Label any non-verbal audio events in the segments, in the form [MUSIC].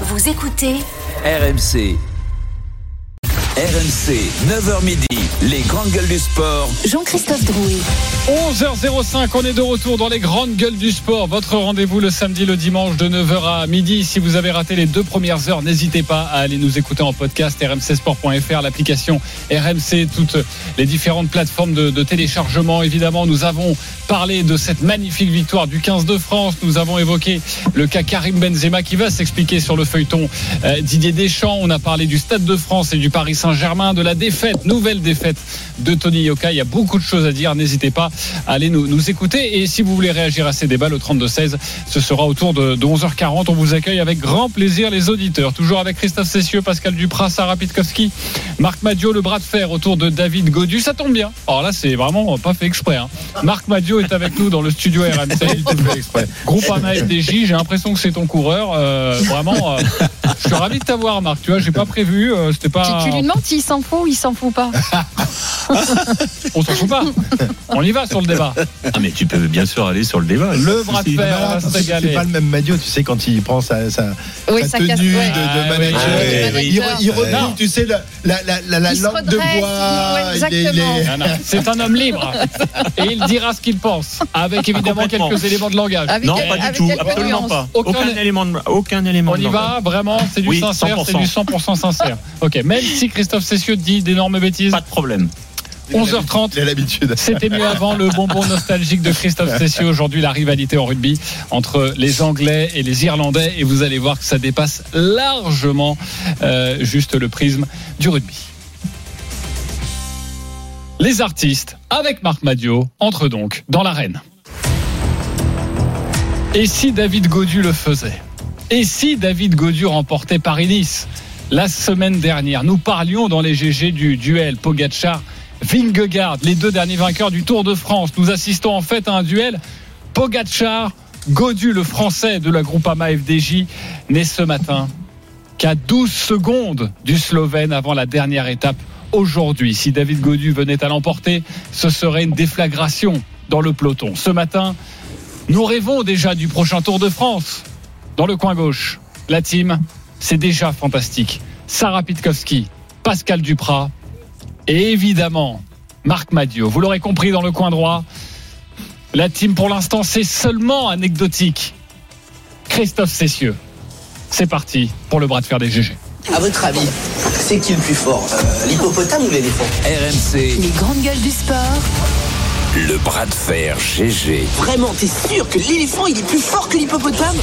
Vous écoutez RMC. RMC, 9h midi, les grandes gueules du sport. Jean-Christophe Drouet. 11h05, on est de retour dans les grandes gueules du sport. Votre rendez-vous le samedi, le dimanche de 9h à midi. Si vous avez raté les deux premières heures, n'hésitez pas à aller nous écouter en podcast rmcsport.fr, l'application RMC, toutes les différentes plateformes de, de téléchargement. Évidemment, nous avons parlé de cette magnifique victoire du 15 de France. Nous avons évoqué le cas Karim Benzema qui va s'expliquer sur le feuilleton euh, Didier Deschamps. On a parlé du Stade de France et du Paris Saint-Germain, de la défaite, nouvelle défaite de Tony Yoka. Il y a beaucoup de choses à dire. N'hésitez pas à aller nous, nous écouter. Et si vous voulez réagir à ces débats, le 32-16, ce sera autour de, de 11h40. On vous accueille avec grand plaisir les auditeurs. Toujours avec Christophe Cessieux, Pascal Duprat, Sarah Pitkowski, Marc Madio, le bras de fer autour de David Godu. Ça tombe bien. Alors là, c'est vraiment pas fait exprès. hein. Marc Madio est avec nous dans le studio RMC. [LAUGHS] Groupe AMA FDJ, j'ai l'impression que c'est ton coureur. Euh, vraiment, euh, [LAUGHS] je suis ravi de t'avoir, Marc. Tu vois, j'ai pas prévu. euh, C'était pas. Tu, tu lui demandes s'il s'en fout ou il s'en fout pas. [LAUGHS] On s'en fout pas. On y va sur le débat. Ah, mais tu peux bien sûr aller sur le débat. Le bras de fer, on va se C'est pas le même Madio, tu sais, quand il prend sa, sa, Oui, sa ça tenue casse. de, ouais. de Ah, manager. ouais, ouais, il, retrouve, Non. tu sais, la, la, la, la, la Il se lampe de redresse, bois. ouais, il est- il est- exactement. Non, non, C'est un homme libre et il dira ce qu'il pense avec évidemment Complètement. quelques éléments de langage. Avec Non, pas du avec tout, absolument pas. Aucun- Aucun, élément, de- aucun élément. On de y langage. va vraiment, c'est du Oui, sincère, c'est 100%. du 100% sincère. Ok, même si Christophe Cessieux dit d'énormes bêtises, Pas de problème. 11h30. Il a l'habitude. [LAUGHS] C'était mieux avant le bonbon nostalgique de Christophe Cessieux. Aujourd'hui, la rivalité en rugby entre les Anglais et les Irlandais. Et vous allez voir que ça dépasse largement euh, juste le prisme du rugby. Les artistes, avec Marc Madio, entrent donc dans l'arène. Et si David Godu le faisait? Et si David Godu remportait Paris-Nice La semaine dernière, nous parlions dans les GG du duel Pogachar Vingegaard, les deux derniers vainqueurs du Tour de France. Nous assistons en fait à un duel Pogachar Godu, le français de la Groupama FDJ, né ce matin qu'à 12 secondes du Slovène avant la dernière étape aujourd'hui. Si David Godu venait à l'emporter, ce serait une déflagration dans le peloton. Ce matin, nous rêvons déjà du prochain Tour de France. Dans le coin gauche, la team, c'est déjà fantastique. Sarah Pitkowski, Pascal Duprat et évidemment Marc Madio. Vous l'aurez compris dans le coin droit, la team pour l'instant c'est seulement anecdotique. Christophe Cessieux. C'est parti pour le bras de fer des GG. À votre avis, c'est qui le plus fort euh, L'hippopotame ou l'éléphant RMC, Les grandes gueules du sport. le bras de fer GG. Vraiment, t'es sûr que l'éléphant il est plus fort que l'hippopotame?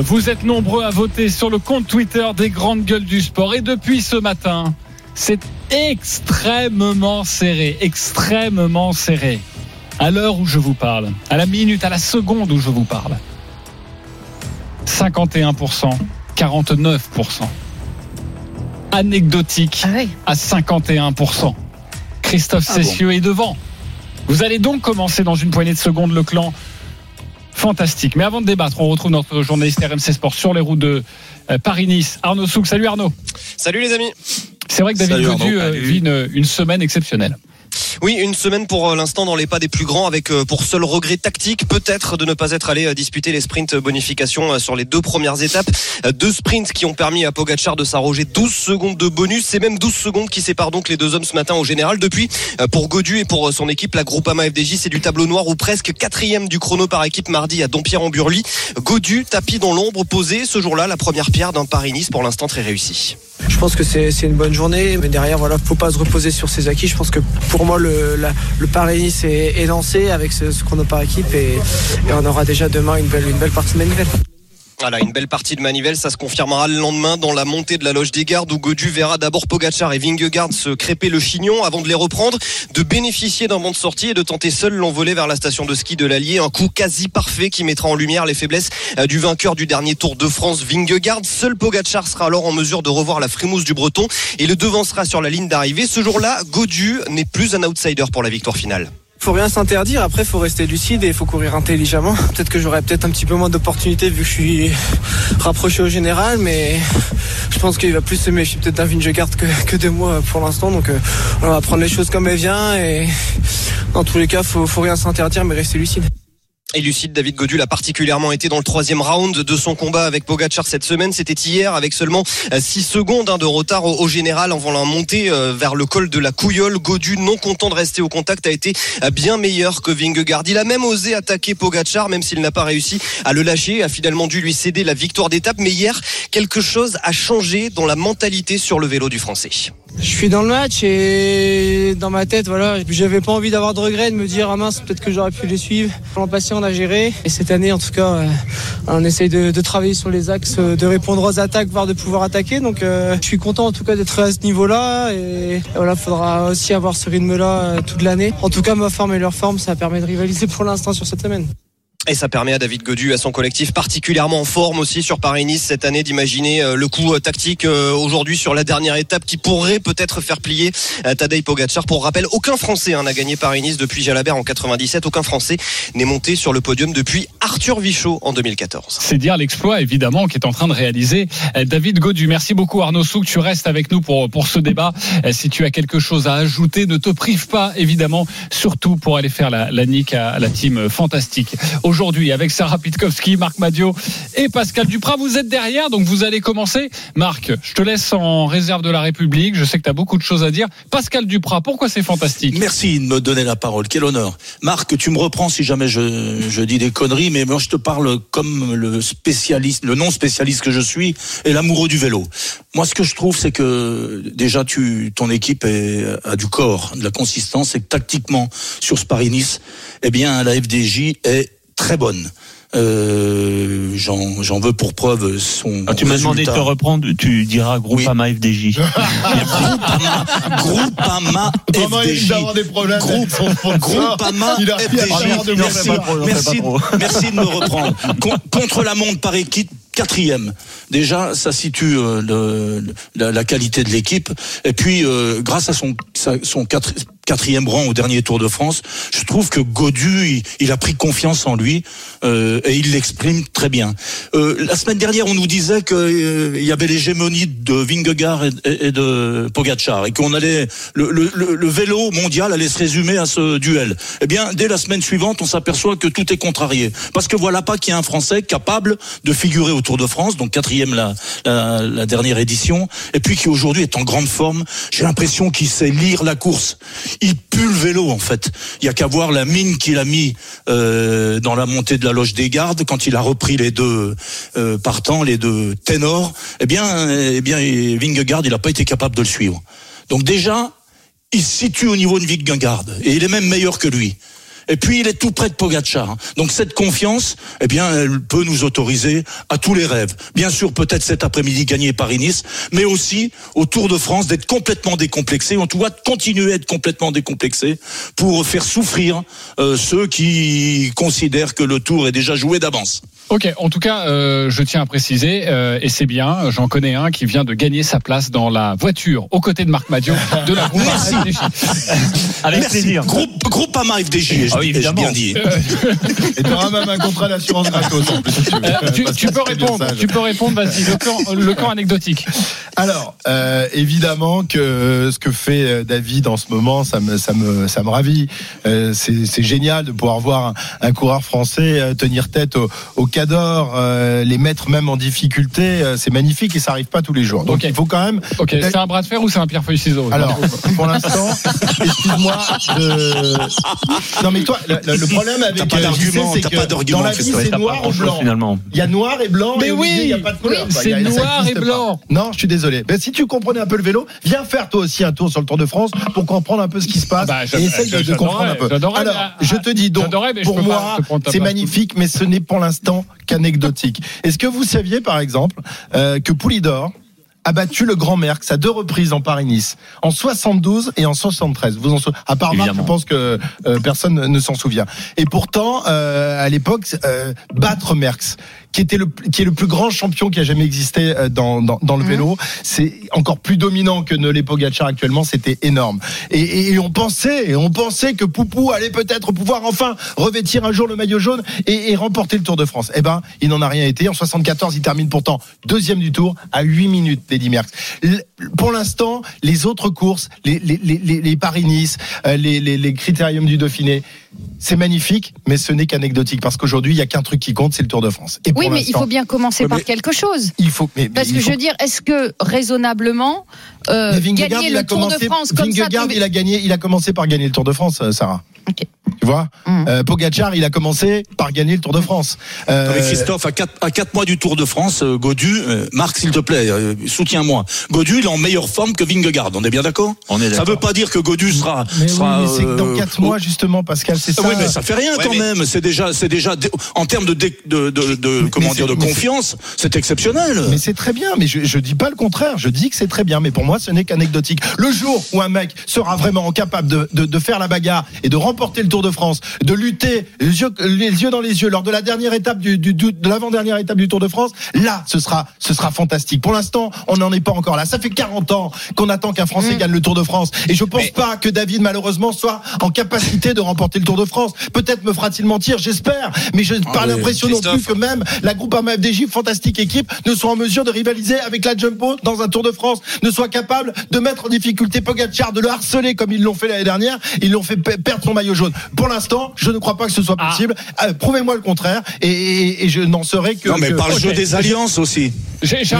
Vous êtes nombreux à voter sur le compte Twitter des grandes gueules du sport. Et depuis ce matin, c'est extrêmement serré, extrêmement serré. À l'heure où je vous parle, à la minute, à la seconde où je vous parle. 51%, 49%. Anecdotique Ah oui. à 51%. Christophe Ah bon Cessieux est devant. Vous allez donc commencer dans une poignée de secondes le clan. Fantastique. Mais avant de débattre, on retrouve notre journaliste RMC Sport sur les routes de euh, Paris-Nice. Arnaud Souk. Salut Arnaud. Salut les amis. C'est vrai que David Salut. Godu euh, vit une, une semaine exceptionnelle. Oui, une semaine pour euh, l'instant dans les pas des plus grands avec euh, pour seul regret tactique peut-être de ne pas être allé euh, disputer les sprints bonification sur les deux premières étapes. Deux sprints qui ont permis à Pogacar de s'arroger 12 secondes de bonus. C'est même 12 secondes qui séparent donc les deux hommes ce matin au général. Depuis, pour Godu et pour son équipe, la Groupama FDJ, c'est du tableau noir ou presque quatrième du chrono par équipe mardi à Dompierre-en-Burly. Godu, tapis dans l'ombre, posé ce jour-là, la première pierre d'un Paris-Nice pour l'instant très réussi. Je pense que c'est une bonne journée, mais derrière, voilà, faut pas se reposer sur ses acquis. Je pense que pour moi, le, la- le Paris-Nice est, lancé avec ce, ce chrono par équipe et, et on aura déjà demain une belle, une belle partie de manivelle. Voilà, une belle partie de Manivelle, ça se confirmera le lendemain dans la montée de la loge des gardes où Godu verra d'abord Pogacar et Vingegaard se crêper le chignon avant de les reprendre, de bénéficier d'un vent de sortie et de tenter seul l'envolée vers la station de ski de l'Allier, un coup quasi parfait qui mettra en lumière les faiblesses euh, du vainqueur du dernier Tour de France, Vingegaard. Seul Pogacar sera alors en mesure de revoir la frimousse du Breton et le devancera sur la ligne d'arrivée. Ce jour-là, Godu n'est plus un outsider pour la victoire finale. Faut rien s'interdire, après faut rester lucide et faut courir intelligemment. Peut-être que j'aurai peut-être un petit peu moins d'opportunités vu que je suis rapproché au général, mais je pense qu'il va plus se méfier peut-être d'un Vingegaard que, que de moi pour l'instant. Donc euh, on va prendre les choses comme elles viennent et dans tous les cas faut, faut rien s'interdire mais rester lucide. Et lucide, David Godul a particulièrement été dans le troisième round de son combat avec Pogacar cette semaine. C'était hier avec seulement 6 secondes hein, de retard au, général en voulant monter euh, vers le col de la Couillole. Godul, non content de rester au contact, a été euh, bien meilleur que Vingegaard. Il a même osé attaquer Pogacar, même s'il n'a pas réussi à le lâcher, a finalement dû lui céder la victoire d'étape. Mais hier, quelque chose a changé dans la mentalité sur le vélo du Français. Je suis dans le match et dans ma tête, voilà, j'avais pas envie d'avoir de regrets, de me dire ah mince, peut-être que j'aurais pu les suivre. L'an passé, on a géré et cette année, en tout cas, euh, on essaye de, travailler sur les axes, euh, de répondre aux attaques, voire de pouvoir attaquer. Donc, euh, je suis content en tout cas d'être à ce niveau-là et, voilà, faudra aussi avoir ce rythme-là toute l'année. En tout cas, ma forme et leur forme, ça permet de rivaliser pour l'instant sur cette semaine. Et ça permet à David Godu, à son collectif particulièrement en forme aussi sur Paris-Nice cette année, d'imaginer euh, le coup euh, tactique euh, aujourd'hui sur la dernière étape qui pourrait peut-être faire plier Tadej Pogacar. Pour rappel, aucun Français hein, n'a gagné Paris-Nice depuis Jalabert en 97. Aucun Français n'est monté sur le podium depuis Arthur Vichot en 2014. C'est dire l'exploit évidemment qu'est en train de réaliser David Godu. Merci beaucoup Arnaud Souk. Tu restes avec nous pour pour ce débat. Si tu as quelque chose à ajouter, ne te prive pas évidemment, surtout pour aller faire la, la nique à la team fantastique aujourd'hui avec Sarah Pitkowski, Marc Madio et Pascal Duprat. Vous êtes derrière, donc vous allez commencer. Marc, je te laisse en réserve de la République. Je sais que tu as beaucoup de choses à dire. Pascal Duprat, pourquoi c'est fantastique? Merci de me donner la parole. Quel honneur. Marc, tu me reprends si jamais je, dis des conneries, mais moi je te parle comme le spécialiste, le non spécialiste que je suis et l'amoureux du vélo. Moi, ce que je trouve, c'est que déjà, tu, ton équipe a du corps, de la consistance, et que tactiquement, sur ce eh bien, la FDJ est très bonne. Euh, j'en veux pour preuve son. Ah, tu m'as demandé de te reprendre, tu diras Groupama oui. FDJ. [LAUGHS] Groupama, Groupama FDJ. d'avoir des problèmes. Groupe, Groupama FDJ. Merci, merci, [LAUGHS] merci de me reprendre. Contre la montre par équipe, quatrième. Déjà, ça situe euh, le, la, la, qualité de l'équipe. Et puis, euh, grâce à son, sa, son quatre, quatrième rang au dernier Tour de France, je trouve que Godu, il, il a pris confiance en lui euh, et il l'exprime très bien. Euh, la semaine dernière, on nous disait qu'il euh, y avait l'hégémonie de Vingegaard et, de Pogacar et qu'on allait le, le, le, vélo mondial allait se résumer à ce duel. Eh bien, dès la semaine suivante, on s'aperçoit que tout est contrarié parce que voilà pas qu'il y a un Français capable de figurer au Tour de France, donc quatrième la, la, la dernière édition, et puis qui aujourd'hui est en grande forme. J'ai l'impression qu'il sait lire la course il pue le vélo en fait. Il y a qu'à voir la mine qu'il a mis euh, dans la montée de la loge des gardes quand il a repris les deux euh, partants, les deux ténors. Eh bien, eh bien, Vingegaard, il n'a pas été capable de le suivre. Donc déjà, il se situe au niveau de Vingegaard et il est même meilleur que lui. Et puis il est tout près de Pogacar. Donc cette confiance, eh bien, elle peut nous autoriser à tous les rêves. Bien sûr, peut-être cet après-midi gagner Paris-Nice, mais aussi au Tour de France d'être complètement décomplexé. On doit continuer à être complètement décomplexé pour faire souffrir euh, ceux qui considèrent que le Tour est déjà joué d'avance. Ok, en tout cas, euh, je tiens à préciser, euh, et c'est bien, j'en connais un qui vient de gagner sa place dans la voiture aux côtés de Marc Madiot de la groupe Merci. Avec Merci. plaisir. Groupe, groupe AMA FDJ, Ah oui, évidemment. bien dit. [LAUGHS] Et tu auras même un contrat d'assurance gratos en plus. si tu, veux. Euh, tu, tu peux répondre, tu peux répondre, vas-y, le camp, le camp anecdotique. Alors, euh, évidemment que euh, ce que fait euh, David en ce moment, ça me, ça me, ça me ravit. Euh, c'est c'est génial de pouvoir voir un, un coureur français euh, tenir tête au, au Cador, euh, les mettre même en difficulté. euh, c'est magnifique et ça arrive pas tous les jours. Donc Ok. il faut quand même. Ok, c'est un bras de fer ou c'est un pierre feuille ciseaux Alors, pour l'instant, [LAUGHS] excuse-moi de. Non mais toi, le, problème avec pas euh, d'argument, c'est que pas d'argument, Dans la vie, c'est noir ou blanc. finalement. Il y a noir et blanc. Mais et oui, il n'y a pas de couleur. oui, Bah, c'est noir et pas. blanc. Non, je suis désolé. Mais si tu comprenais un peu le vélo, viens faire toi aussi un tour sur le Tour de France pour comprendre un peu ce qui se passe Ah bah, et essaye de, comprendre un peu. Alors, je te dis donc, pour moi, c'est magnifique, mais ce n'est pour l'instant qu'anecdotique. Est-ce que vous saviez, par exemple, euh, que Poulidor a battu le Grand Merckx à deux reprises en Paris-Nice, en 72 et en 73. Vous en À part Marc, je pense que euh, personne ne s'en souvient. Et pourtant, euh, à l'époque, euh, battre Merckx, qui était le qui est le plus grand champion qui a jamais existé euh, dans dans, dans le vélo. C'est encore plus dominant que ne l'est Pogacar actuellement. C'était énorme. Et, et, et on pensait, et on pensait que Poupou allait peut-être pouvoir enfin revêtir un jour le maillot jaune et, et remporter le Tour de France. Eh ben, il n'en a rien été. En 74, il termine pourtant deuxième du Tour à 8 minutes d'Eddy Merckx. Pour l'instant, les autres courses, les les les, les, Paris-Nice, euh, les, les les critériums du Dauphiné, c'est magnifique, mais ce n'est qu'anecdotique parce qu'aujourd'hui, il y a qu'un truc qui compte, c'est le Tour de France. Et Oui, pour mais il faut bien commencer Ouais, par quelque chose. il faut. Mais, mais Parce que faut- je veux dire, est-ce que raisonnablement euh, mais Vingegaard, gagner il a le Tour commencé. de France comme ça Vingegaard, il a gagné. Il a commencé par gagner le Tour de France, euh, Sarah. Ok. Tu vois, Mm. euh, Pogacar, il a commencé par gagner le Tour de France. Euh, mais Christophe, à 4, à quatre mois du Tour de France, euh, Godu, euh, Marc, s'il te plaît, euh, soutiens-moi. Godu, il est en meilleure forme que Vingegaard, on est bien d'accord On est Ça veut pas dire que Godu sera. mais oui, sera mais c'est que dans euh, 4 mois, justement, Pascal, c'est ça. Oui, mais ça fait rien Ouais, quand mais- même. C'est déjà, c'est déjà, dé- en termes de, dé- de, de, de- comment dire, de confiance, c'est exceptionnel. Mais c'est très bien, mais je, je dis pas le contraire. Je dis que c'est très bien, mais pour moi, ce n'est qu'anecdotique. Le jour où un mec sera vraiment capable de, de, de faire la bagarre et de remporter le Tour de France, de lutter les yeux, les yeux dans les yeux lors de la dernière étape du, de l'avant-dernière étape du Tour de France, là, ce sera, ce sera fantastique. Pour l'instant, on n'en est pas encore là. Ça fait 40 ans qu'on attend qu'un Français gagne le Tour de France, et je pense Mais- pas que David malheureusement soit en capacité de remporter le Tour de France. Peut-être me fera-t-il mentir, j'espère, mais je n'ai pas oui, l'impression non plus que même la groupe FDJ, fantastique équipe, ne soit en mesure de rivaliser avec la Jumbo dans un Tour de France, ne soit capable de mettre en difficulté Pogacar, de le harceler comme ils l'ont fait l'année dernière, ils l'ont fait pe- perdre son maillot jaune. Pour l'instant, je ne crois pas que ce soit Ah. possible. Euh, Prouvez-moi le contraire, et, et- et je n'en serai que. non, mais que- par le jeu des alliances aussi.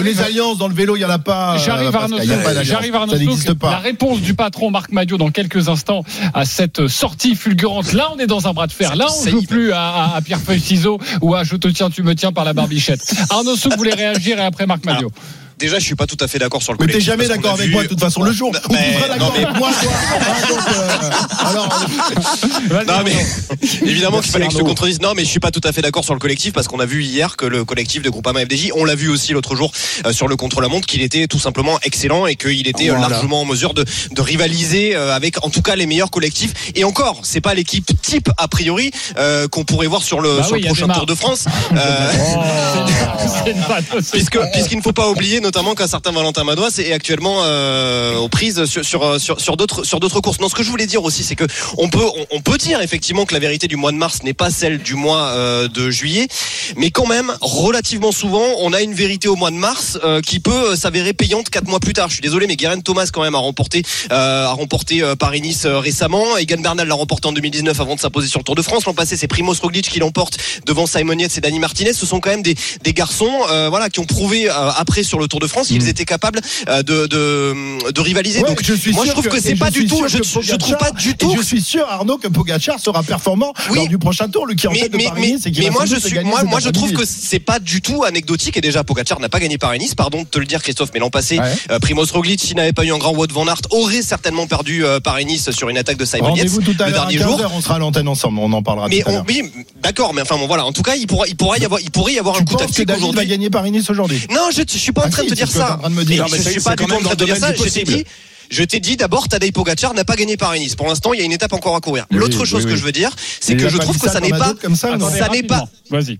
Les alliances dans le vélo, il y en a pas. euh, J'arrive d'alliance. J'arrive Souk. La réponse du patron Marc Madio dans quelques instants à cette sortie fulgurante. Là, on est dans un bras de fer. Là, on y joue plus à, à, à pierre feuille ciseaux ou à je te tiens, tu me tiens par la barbichette. Arnaud Souk voulait réagir et après Marc Madio. Déjà, je suis pas tout à fait d'accord sur le Mais t'es jamais d'accord avec vu- moi, de toute façon, le jour où tu Mais- seras d'accord non, mais- avec moi, toi. [LAUGHS] Ah, donc, euh, alors, [LAUGHS] Vas-y, Non mais [LAUGHS] évidemment qu'il fallait que je te contredise. Non mais je suis pas tout à fait d'accord sur le collectif parce qu'on a vu hier que le collectif de Groupama FDJ, on l'a vu aussi l'autre jour euh, sur le contre-la-montre qu'il était tout simplement excellent et qu'il était euh, Voilà. largement en mesure de, de rivaliser euh, avec en tout cas les meilleurs collectifs. Et encore, c'est pas l'équipe type a priori euh, qu'on pourrait voir sur le, Bah sur oui, le prochain Tour de France. Euh, C'est une patte aussi. Puisque puisqu'il ne faut pas oublier notamment qu'un certain Valentin Madois est actuellement euh, aux prises sur sur sur, sur d'autres sur d'autres courses. Non, ce que je voulais dire aussi, c'est que on peut on, peut dire effectivement que la vérité du mois de mars n'est pas celle du mois euh, de juillet, mais quand même relativement souvent, on a une vérité au mois de mars euh, qui peut euh, s'avérer payante quatre mois plus tard. Je suis désolé, mais Guerin Thomas quand même a remporté euh, a remporté euh, Paris-Nice euh, récemment. Egan Bernal l'a remporté en 2019 avant de s'imposer sur le Tour de France. L'an passé, c'est Primoz Roglic qui l'emporte devant Simon Yates et Dani Martinez. Ce sont quand même des des garçons euh, voilà qui ont prouvé euh, après sur le Tour de France qu'ils étaient capables euh, de, de de rivaliser. Ouais, Donc je suis moi je trouve que, c'est pas du tout je, je trouve pas du tout je suis sûr Arnaud que Pogacar sera performant Oui. lors du prochain tour. Lui qui est en mais, tête de mais, Paris moi je suis moi je trouve que c'est pas du tout anecdotique. Et déjà Pogacar n'a pas gagné Paris-Nice pardon de te le dire Christophe mais l'an passé Ouais. euh, Primoz Roglic s'il n'avait pas eu un grand Wout van Aert aurait certainement perdu euh, Paris-Nice sur une attaque de Simon Yates le dernier 15 jour on sera à l'antenne ensemble on en parlera mais oui d'accord mais enfin bon voilà en tout cas il pourra il pourra y avoir il pourrait y avoir un coup tactique David va aujourd'hui. gagner Paris Nice aujourd'hui? Non, je, je suis pas en Ah train de te dire ça. je suis pas du tout en train de dire ça. Je t'ai dit, je t'ai dit d'abord, Tadej Pogacar n'a pas gagné Paris-Nice. Pour l'instant, il y a une étape encore à courir. Oui, L'autre oui, chose oui, que oui. je veux dire, c'est que je trouve que ça n'est as pas, comme ça, non Attendez, ça n'est pas,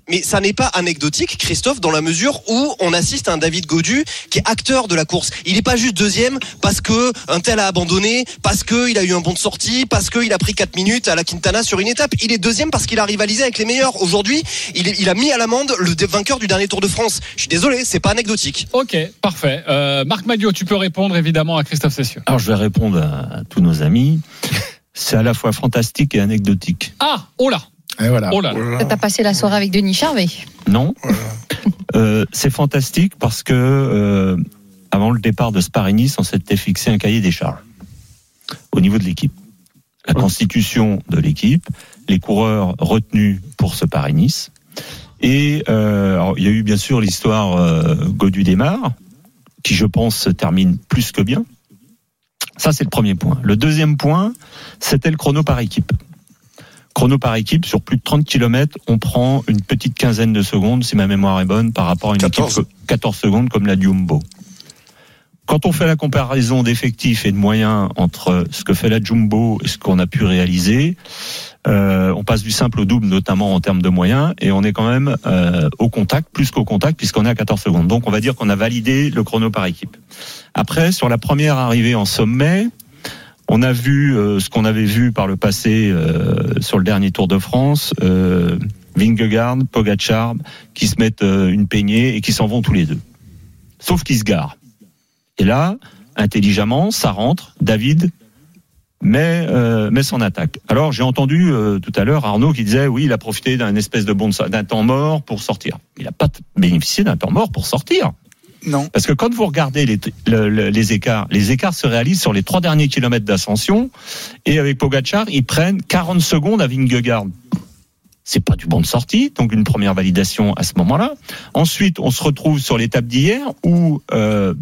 mais ça n'est pas anecdotique, Christophe, dans la mesure où on assiste à un David Godu qui est acteur de la course. Il n'est pas juste deuxième parce que un tel a abandonné, parce que il a eu un bon de sortie, parce qu'il a pris 4 minutes à la Quintana sur une étape. Il est deuxième parce qu'il a rivalisé avec les meilleurs. Aujourd'hui, il, est- il a mis à l'amende le vainqueur du dernier Tour de France. Je suis désolé, c'est pas anecdotique. Ok, parfait. Euh, Marc Madio, tu peux répondre évidemment à Christophe Cessieux. Alors je vais répondre à, à tous nos amis. C'est à la fois fantastique et anecdotique. Ah, oh là, et voilà oh là. là. T'as passé la soirée avec Denis Charvet. Non Euh, C'est fantastique parce que euh, avant le départ de Sparis-Nice, on s'était fixé un cahier des charges au niveau de l'équipe. La constitution de l'équipe, les coureurs retenus pour ce Paris-Nice. Et euh, alors, il y a eu bien sûr l'histoire euh, Godu démarre, qui je pense se termine plus que bien. Ça, c'est le premier point. Le deuxième point, c'était le chrono par équipe. Chrono par équipe, sur plus de 30 km, on prend une petite quinzaine de secondes, si ma mémoire est bonne, par rapport à une 14. équipe que- 14 secondes comme la Jumbo. Quand on fait la comparaison d'effectifs et de moyens entre ce que fait la Jumbo et ce qu'on a pu réaliser, euh, on passe du simple au double, notamment en termes de moyens, et on est quand même euh, au contact, plus qu'au contact, puisqu'on est à 14 secondes. Donc on va dire qu'on a validé le chrono par équipe. Après, sur la première arrivée en sommet, on a vu euh, ce qu'on avait vu par le passé sur le dernier Tour de France, Vingegaard, Pogacar, qui se mettent une peignée et qui s'en vont tous les deux. Sauf qu'ils se garent. Et là, intelligemment, ça rentre. David met, euh, met son attaque. Alors j'ai entendu euh, tout à l'heure Arnaud qui disait oui, il a profité d'un espèce de bon d'un temps mort pour sortir. Il n'a pas bénéficié d'un temps mort pour sortir. Non. Parce que quand vous regardez les, le- le- les écarts, les écarts se réalisent sur les trois derniers kilomètres d'ascension. Et avec Pogachar, ils prennent 40 secondes à Vingegaard. C'est pas du bon de sortie, donc une première validation à ce moment-là. Ensuite, on se retrouve sur l'étape d'hier où, euh,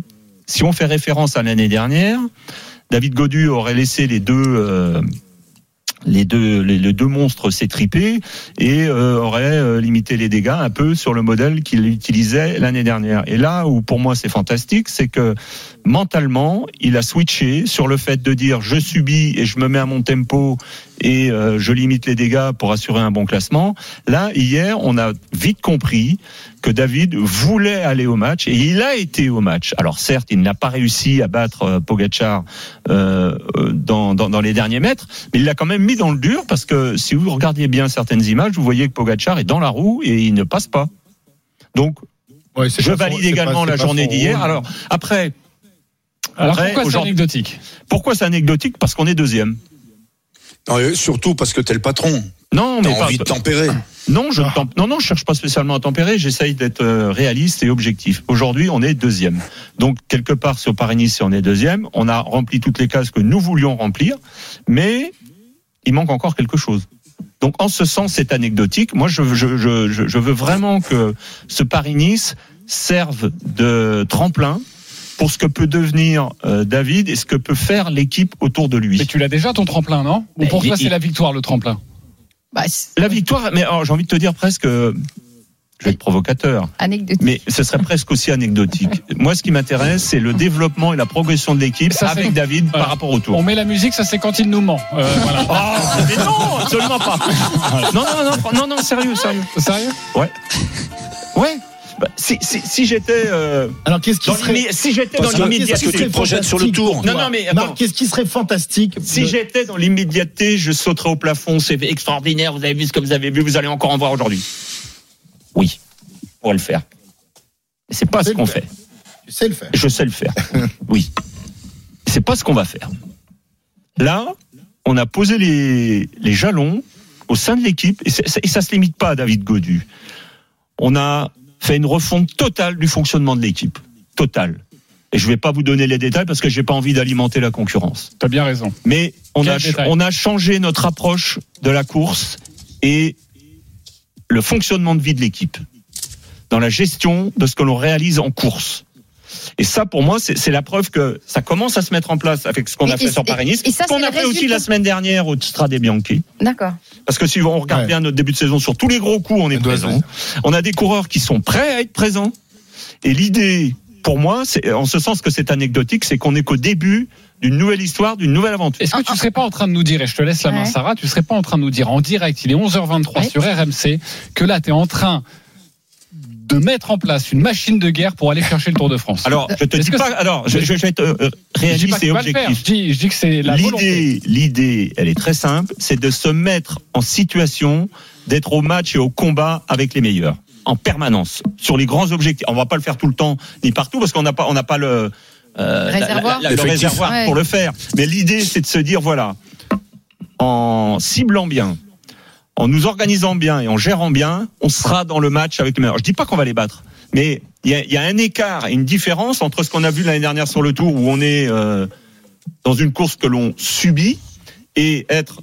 si on fait référence à l'année dernière, David Godu aurait laissé les deux euh, monstres s'étriper et euh, aurait euh, limité les dégâts un peu sur le modèle qu'il utilisait l'année dernière. Et là où pour moi c'est fantastique, c'est que mentalement il a switché sur le fait de dire je subis et je me mets à mon tempo et euh, je limite les dégâts pour assurer un bon classement. Là hier on a vite compris que David voulait aller au match et il a été au match. Alors certes, il n'a pas réussi à battre euh, Pogacar euh, euh, dans, dans, dans les derniers mètres, mais il l'a quand même mis dans le dur parce que si vous regardiez bien certaines images, vous voyez que Pogacar est dans la roue et il ne passe pas. Donc Ouais, je son- valide également pas- la journée d'hier. Alors après, Alors après, pourquoi c'est anecdotique? Pourquoi c'est anecdotique? Parce qu'on est deuxième. Non, surtout parce que t'es le patron. Non, mais pas- envie de tempérer. Non, je ne temp- non, non, je cherche pas spécialement à tempérer. J'essaye d'être euh, réaliste et objectif. Aujourd'hui, on est deuxième. Donc quelque part sur Paris-Nice, si on est deuxième, on a rempli toutes les cases que nous voulions remplir, mais il manque encore quelque chose. Donc en ce sens, c'est anecdotique. Moi, je, je, je, je- je veux vraiment que ce Paris-Nice serve de tremplin pour ce que peut devenir euh, David et ce que peut faire l'équipe autour de lui. Mais tu l'as déjà ton tremplin, non? Ou pour toi c'est la victoire le tremplin? Bah, La victoire, mais alors, j'ai envie de te dire presque, je vais être provocateur. anecdotique. Mais ce serait presque aussi anecdotique. Moi, ce qui m'intéresse, c'est le développement et la progression de l'équipe avec David Voilà. par rapport au tour. On met la musique, ça c'est quand il nous ment. Euh, voilà. [LAUGHS] Oh, mais non, absolument pas. [LAUGHS] Non, non, non, non, non, sérieux, sérieux. Sérieux? Ouais. Ouais. Bah, si si, si j'étais euh, Alors qu'est-ce qui dans serait si j'étais dans que tu te projettes sur le tour. Non, non, mais qu'est-ce qui serait fantastique Si de- j'étais dans l'immédiateté, je sauterais au plafond. C'est extraordinaire. Vous avez vu ce que vous avez vu. Vous allez encore en voir aujourd'hui. Oui, on va le faire. C'est pas ce qu'on fait. Tu sais le faire. Je sais le faire. [LAUGHS] Oui. C'est pas ce qu'on va faire. Là, on a posé les, les jalons au sein de l'équipe, et, et ça se limite pas à David Godu. On a fait une refonte totale du fonctionnement de l'équipe. Totale. Et je vais pas vous donner les détails parce que j'ai pas envie d'alimenter la concurrence. T'as bien raison. Mais on Quel a, détail on a changé notre approche de la course et le fonctionnement de vie de l'équipe dans la gestion de ce que l'on réalise en course. Et ça, pour moi, c'est la preuve que ça commence à se mettre en place avec ce qu'on Et- a fait et- sur Paris-Nice, qu'on a fait aussi la semaine dernière au Strade Bianchi. D'accord. Parce que si on regarde Ouais. bien notre début de saison sur tous les gros coups, on est présent. On a des coureurs qui sont prêts à être présents. Et l'idée, pour moi, c'est en ce sens que c'est anecdotique, c'est qu'on est qu'au début d'une nouvelle histoire, d'une nouvelle aventure. Est-ce que tu serais pas en train de nous dire, et je te laisse la main Ouais. Sarah, tu serais pas en train de nous dire en direct, il est 11h23 Ouais. sur RMC, que là tu es en train de mettre en place une machine de guerre pour aller chercher le Tour de France Alors, je te dis pas. Alors, je, je vais être euh, je réaliste et faire, je objectif. dis, je dis que c'est la. L'idée, l'idée, elle est très simple, c'est de se mettre en situation d'être au match et au combat avec les meilleurs en permanence sur les grands objectifs. On va pas le faire tout le temps ni partout parce qu'on n'a pas, on n'a pas le euh, Réservoir. la- la- le réservoir Ouais. pour le faire. Mais l'idée, c'est de se dire voilà, en ciblant bien, en nous organisant bien et en gérant bien, on sera dans le match avec les meilleurs. Je dis pas qu'on va les battre, mais il y a, un écart une différence entre ce qu'on a vu l'année dernière sur le Tour où on est euh, dans une course que l'on subit et être,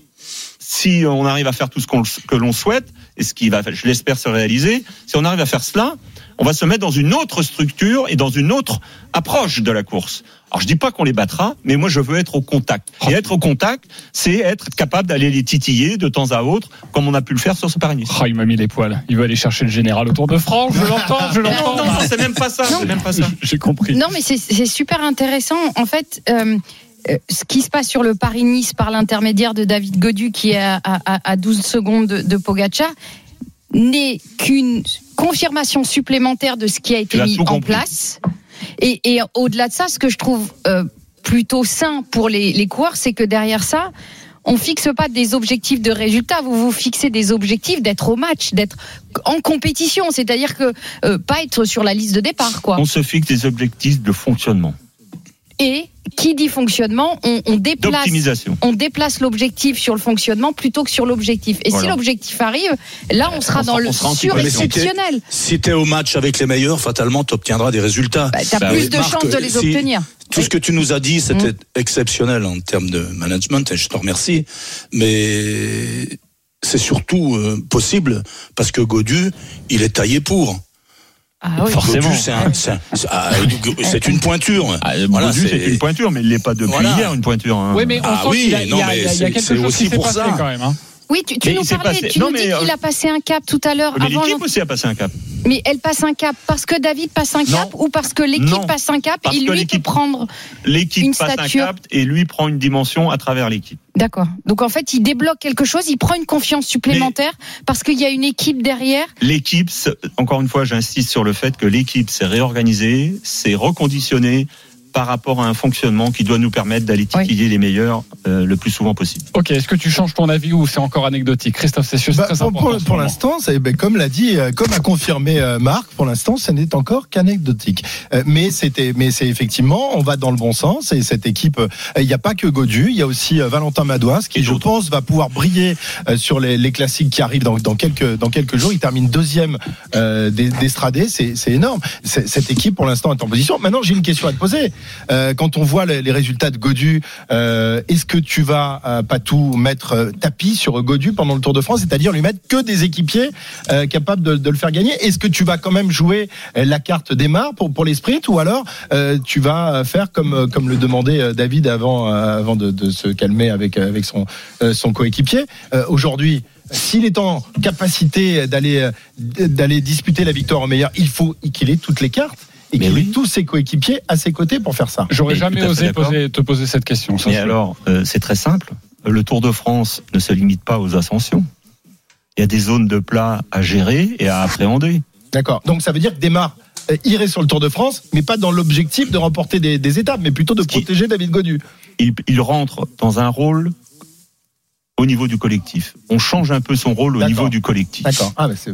si on arrive à faire tout ce que l'on souhaite, et ce qui va, je l'espère, se réaliser, si on arrive à faire cela, on va se mettre dans une autre structure et dans une autre approche de la course. Alors je dis pas qu'on les battra, mais moi je veux être au contact. Et être au contact, c'est être capable d'aller les titiller de temps à autre, comme on a pu le faire sur ce Paris-Nice. Oh, il m'a mis les poils. Il veut aller chercher le général au Tour de France. Je l'entends, je l'entends. Non, non, non, c'est même pas ça. C'est même pas ça. [LAUGHS] J'ai compris. Non, mais c'est- super intéressant. En fait, euh, euh, ce qui se passe sur le Paris-Nice par l'intermédiaire de David Godu, qui est à, à- à 12 secondes de, de Pogacar, n'est qu'une confirmation supplémentaire de ce qui a été mis en compris. place. Et, au-delà de ça, ce que je trouve euh, plutôt sain pour les, les coureurs, c'est que derrière ça, on fixe pas des objectifs de résultats, vous vous fixez des objectifs d'être au match, d'être en compétition, c'est-à-dire que euh, pas être sur la liste de départ, quoi. On se fixe des objectifs de fonctionnement, Et qui dit fonctionnement, on, on déplace, on déplace l'objectif sur le fonctionnement plutôt que sur l'objectif. Et si l'objectif arrive, là on sera On dans sera- le sera surexceptionnel. Si tu es au match avec les meilleurs, fatalement, tu obtiendras des résultats. Bah, T'as Bah plus oui. de chances de les si- obtenir. Tout ce que tu nous as dit, c'était exceptionnel en termes de management, et je te remercie. Mais c'est surtout euh, possible parce que Godu, il est taillé pour. Ah oui. Forcément. C'est un- c'est un- c'est [LAUGHS] c'est une pointure. Ah, Voilà, c'est une pointure, mais il l'est pas depuis Voilà. hier, une pointure. hein. Oui, mais on Ah sent oui, il y a, non, il y a- mais il y a c'est- quelque chose aussi qui s'est pour passé ça. quand même. hein. Oui, tu, nous parlais, passé- tu non, nous dis qu'il euh, a passé un cap tout à l'heure Mais l'équipe aussi a passé un cap. Mais elle passe un cap parce que David passe un cap ou parce que l'équipe passe un cap et lui peut prendre. L'équipe Une passe stature. un cap et lui prend une dimension à travers l'équipe. D'accord. Donc en fait, il débloque quelque chose, il prend une confiance supplémentaire parce qu'il y a une équipe derrière. L'équipe, encore une fois, j'insiste sur le fait que l'équipe s'est réorganisée, s'est reconditionnée par rapport à un fonctionnement qui doit nous permettre d'aller titiller les meilleurs euh, le plus souvent possible. Ok, est-ce que tu changes ton avis ou c'est encore anecdotique Christophe Cessieux, c'est Bah, très pour important. pour- l'instant, c'est- ben, comme l'a dit, euh, comme a confirmé euh, Marc, pour l'instant, ce n'est encore qu'anecdotique. Euh, mais c'était, mais c'est effectivement, on va dans le bon sens. Et cette équipe, euh, il n'y a pas que Godu, il y a aussi euh, Valentin Madouas qui, je pense, va pouvoir briller euh, sur les, les classiques qui arrivent dans, dans quelques dans quelques jours. Il termine deuxième euh, des- d'Estradé, c'est c'est énorme. Cette équipe, pour l'instant, est en position. Maintenant, j'ai une question à te poser. Euh, quand on voit les, résultats de Godu, euh, est-ce que tu vas euh, pas tout mettre tapis sur Godu pendant le Tour de France, c'est-à-dire lui mettre que des équipiers capables de, le faire gagner? Est-ce que tu vas quand même jouer la carte des mares pour les sprints ou alors tu vas faire comme comme le demandait David avant avant de, se calmer avec avec son son coéquipier? Aujourd'hui s'il est en capacité d'aller d'aller disputer la victoire au meilleur, il faut qu'il ait toutes les cartes et qu'il ait tous ses coéquipiers à ses côtés pour faire ça. J'aurais Mais jamais osé poser- te poser cette question. ça, Et c'est- alors, euh, c'est très simple. Le Tour de France ne se limite pas aux ascensions. Il y a des zones de plat à gérer et à appréhender. D'accord. Donc ça veut dire que Desmar euh, irait sur le Tour de France, mais pas dans l'objectif de remporter des, des étapes, mais plutôt de protéger David Godu. Il, il rentre dans un rôle au niveau du collectif. On change un peu son rôle au D'accord. niveau du collectif. D'accord. Ah, mais c'est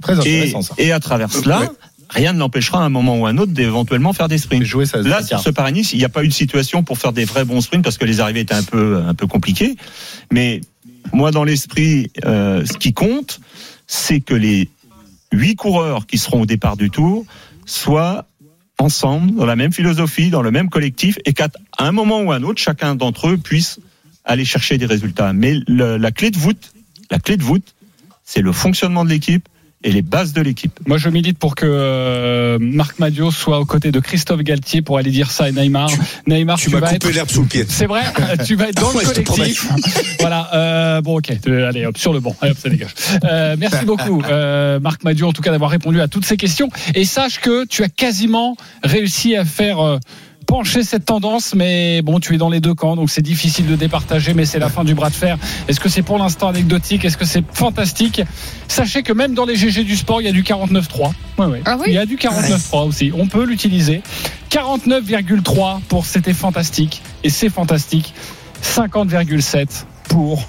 très Et, intéressant ça. et à travers cela, Ouais. Rien ne l'empêchera à un moment ou à un autre d'éventuellement faire des sprints. Jouer Là, sur ce Paris-Nice, il n'y a pas eu de situation pour faire des vrais bons sprints parce que les arrivées étaient un peu, un peu compliquées. Mais moi, dans l'esprit, euh, ce qui compte, c'est que les huit coureurs qui seront au départ du tour soient ensemble, dans la même philosophie, dans le même collectif, et qu'à un moment ou à un autre, chacun d'entre eux puisse aller chercher des résultats. Mais le- la clé de voûte, la clé de voûte, c'est le fonctionnement de l'équipe et les bases de l'équipe. Moi, je milite pour que euh, Marc Madio soit aux côtés de Christophe Galtier pour aller dire ça à Neymar. Neymar, Tu tu, vas coupé être. l'herbe sous le pied. C'est vrai, [LAUGHS] tu vas être dans le collectif. voilà. euh, bon, ok. Euh, Allez, hop, sur le banc. Allez, hop, ça dégage. Euh, merci [LAUGHS] beaucoup, euh, Marc Madio, en tout cas, d'avoir répondu à toutes ces questions. Et sache que tu as quasiment réussi à faire. Pencher cette tendance, mais bon, tu es dans les deux camps, donc c'est difficile de départager, mais c'est la fin du bras de fer. Est-ce que c'est pour l'instant anecdotique? Est-ce que c'est fantastique? Sachez que même dans les GG du sport, il y a du 49.3. Ouais, ouais. Ah oui? Il y a du 49.3 aussi. On peut l'utiliser. 49,3 pour c'était fantastique. Et c'est fantastique. 50,7 pour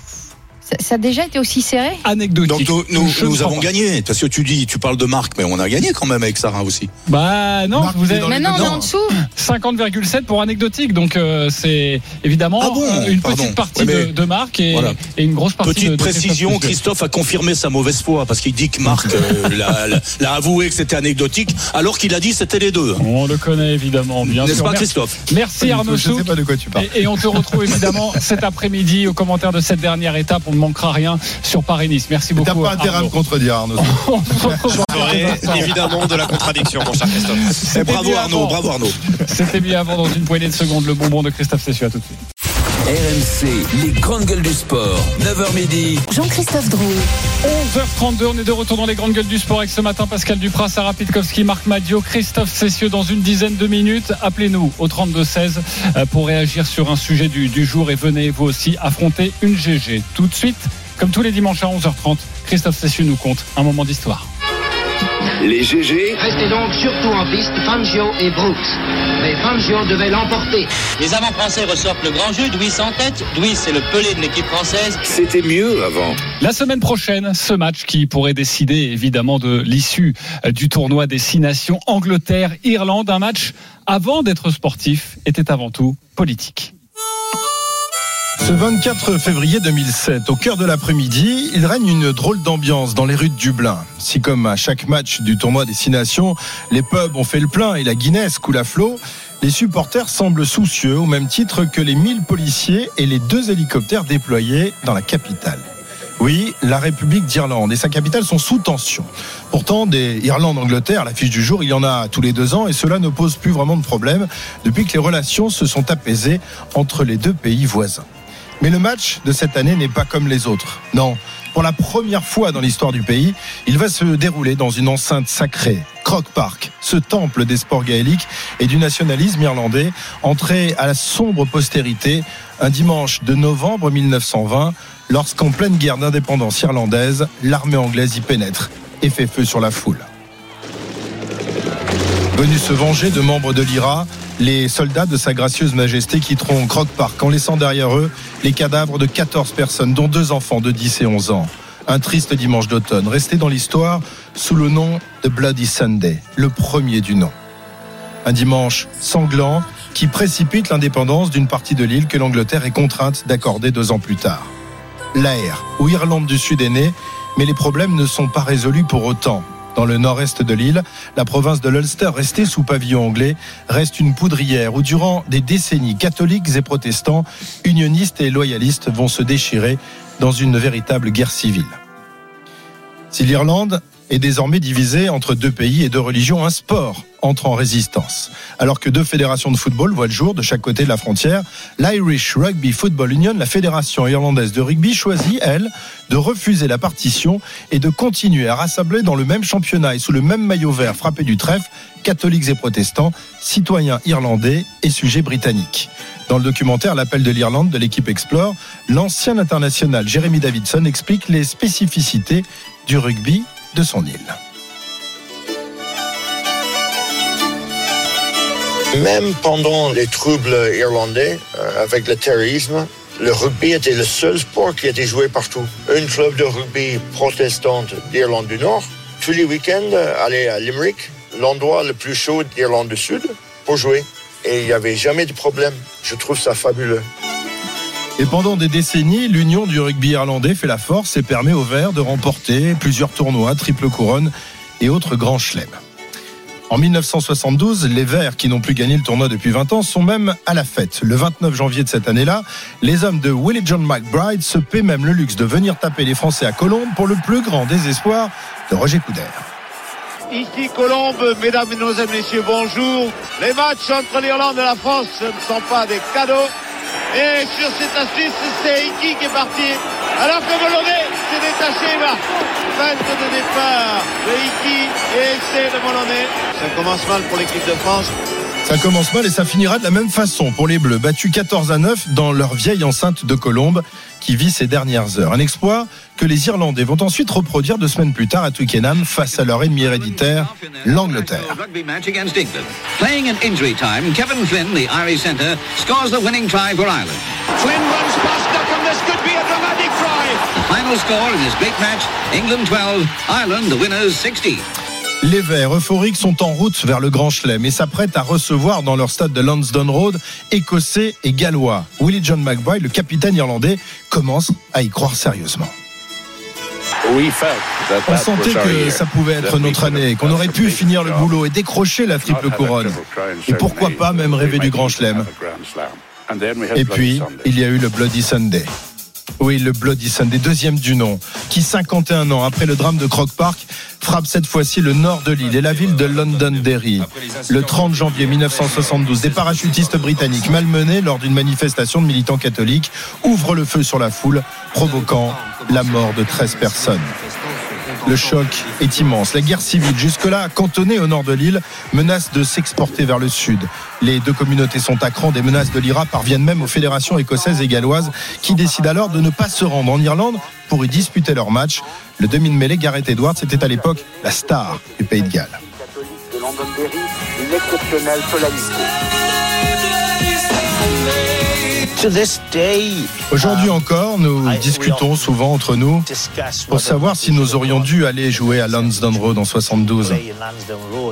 Ça, ça a déjà été aussi serré anecdotique. Donc nous, ne avons pas. gagné. Parce que tu dis, tu parles de Marc, mais on a gagné quand même avec Sarah aussi. Bah non, Marc, vous les Maintenant, on est non. en dessous. 50,7 pour anecdotique. Donc euh, c'est évidemment Ah bon euh, une Pardon. petite partie Ouais, de, de Marc et, Voilà. et une grosse partie de Petite de précision, Christophe a confirmé sa mauvaise foi parce qu'il dit que Marc euh, l'a- avoué que c'était anecdotique, alors qu'il a dit que c'était les deux. On le connaît évidemment, bien N'est-ce sûr. pas, Merci- Christophe Merci Arnaud Je sais Souk. pas de quoi tu parles. Et, et on te retrouve évidemment [LAUGHS] cet après-midi au commentaire de cette dernière étape. On ne manquera rien sur Paris-Nice. Merci T'as beaucoup. pas intérêt à me contredire, [LAUGHS] Arnaud. Évidemment de la contradiction, mon cher Christophe. Bravo Arnaud, bravo Arnaud. C'était mieux avant dans une poignée de secondes. Le bonbon de Christophe Cessieux. À tout de suite. RMC, les grandes gueules du sport. 9h midi. Jean-Christophe Drouet. 11h32, on est de retour dans les grandes gueules du sport avec ce matin Pascal Duprat, Sarah Pitkowski, Marc Madio, Christophe Cessieux dans une dizaine de minutes. Appelez-nous au 32-16 euh, pour réagir sur un sujet du, du jour et venez vous aussi affronter une GG. Tout de suite, comme tous les dimanches à 11h30, Christophe Cessieux nous conte un moment d'histoire. Les GG, Restez donc surtout en piste Fangio et Brooks. Mais Fangio devait l'emporter. Les avants français ressortent le grand jeu, Douis en tête. Douis, c'est le pelé de l'équipe française. c'était mieux avant. La semaine prochaine, ce match qui pourrait décider évidemment de l'issue du tournoi des six nations Angleterre-Irlande, un match avant d'être sportif était avant tout politique. Ce 24 février 2007, au cœur de l'après-midi, il règne une drôle d'ambiance dans les rues de Dublin. Si comme à chaque match du tournoi des Six Nations, les pubs ont fait le plein et la Guinness coule à flot, les supporters semblent soucieux au même titre que les 1000 policiers et les deux hélicoptères déployés dans la capitale. Oui, la République d'Irlande et sa capitale sont sous tension. Pourtant, des Irlande-Angleterre, la fiche du jour, il y en a tous les deux ans et cela ne pose plus vraiment de problème depuis que les relations se sont apaisées entre les deux pays voisins. Mais le match de cette année n'est pas comme les autres. Non, pour la première fois dans l'histoire du pays, il va se dérouler dans une enceinte sacrée, Croke Park, ce temple des sports gaéliques et du nationalisme irlandais, entré à la sombre postérité un dimanche de novembre 1920, lorsqu'en pleine guerre d'indépendance irlandaise, l'armée anglaise y pénètre et fait feu sur la foule. Venus se venger de membres de l'IRA, les soldats de Sa Gracieuse Majesté quitteront Croke Park en laissant derrière eux les cadavres de 14 personnes, dont deux enfants de 10 et 11 ans. Un triste dimanche d'automne, resté dans l'histoire sous le nom de Bloody Sunday, le premier du nom. Un dimanche sanglant qui précipite l'indépendance d'une partie de l'île que l'Angleterre est contrainte d'accorder deux ans plus tard. L'Air, où Irlande du Sud est née, mais les problèmes ne sont pas résolus pour autant. Dans le nord-est de l'île, la province de l'Ulster, restée sous pavillon anglais, reste une poudrière où durant des décennies, catholiques et protestants, unionistes et loyalistes vont se déchirer dans une véritable guerre civile. Si l'Irlande est désormais divisée entre deux pays et deux religions, un sport entre en résistance. Alors que deux fédérations de football voient le jour de chaque côté de la frontière, l'Irish Rugby Football Union, la fédération irlandaise de rugby, choisit, elle, de refuser la partition et de continuer à rassembler dans le même championnat et sous le même maillot vert frappé du trèfle catholiques et protestants, citoyens irlandais et sujets britanniques. Dans le documentaire L'appel de l'Irlande de l'équipe Explore, l'ancien international Jeremy Davidson explique les spécificités du rugby de son île. Même pendant les troubles irlandais, euh, avec le terrorisme, le rugby était le seul sport qui était joué partout. Un club de rugby protestante d'Irlande du Nord, tous les week-ends, euh, allait à Limerick, l'endroit le plus chaud d'Irlande du Sud, pour jouer. Et il n'y avait jamais de problème. Je trouve ça fabuleux. Et pendant des décennies, l'union du rugby irlandais fait la force et permet aux Verts de remporter plusieurs tournois, triple couronne et autres grands chelems. En 1972, les Verts, qui n'ont plus gagné le tournoi depuis 20 ans, sont même à la fête. Le 29 janvier de cette année-là, les hommes de Willie John McBride se paient même le luxe de venir taper les Français à Colombes pour le plus grand désespoir de Roger Coudert. Ici Colombe, mesdames et messieurs, bonjour. Les matchs entre l'Irlande et la France ce ne sont pas des cadeaux. Et sur cette astuce, c'est Iki qui est parti. Alors que Moloney s'est détaché, va. Feinte de départ de Iki et essai de Moloney. Ça commence mal pour l'équipe de France. Ça commence mal et ça finira de la même façon pour les Bleus, battus 14 à 9 dans leur vieille enceinte de Colombes qui vit ses dernières heures. Un exploit que les Irlandais vont ensuite reproduire deux semaines plus tard à Twickenham face à leur ennemi héréditaire, l'Angleterre. Flynn, the final score in this great match, England 12, Ireland the winners 60. Les Verts euphoriques sont en route vers le Grand Chelem et s'apprêtent à recevoir dans leur stade de Lansdowne Road Écossais et Gallois. Willie John McBride, le capitaine irlandais, commence à y croire sérieusement. On sentait que ça pouvait être notre année, qu'on aurait pu finir le boulot et décrocher la triple couronne. Et pourquoi pas même rêver du Grand Chelem. Et puis, il y a eu le Bloody Sunday. Oui, le Bloody Sunday, deuxième du nom, qui 51 ans après le drame de Croke Park frappe cette fois-ci le nord de l'île et la ville de Londonderry. Le 30 janvier 1972, des parachutistes britanniques malmenés lors d'une manifestation de militants catholiques ouvrent le feu sur la foule, provoquant la mort de 13 personnes. Le choc est immense. La guerre civile, jusque-là cantonnée au nord de l'île, menace de s'exporter vers le sud. Les deux communautés sont à cran. Des menaces de l'IRA parviennent même aux fédérations écossaises et galloises qui décident alors de ne pas se rendre en Irlande pour y disputer leur match. Le demi de mêlée, Gareth Edwards, était à l'époque la star du Pays de Galles. Aujourd'hui encore, nous discutons souvent entre nous pour savoir si nous aurions dû aller jouer à Lansdowne Road en 72.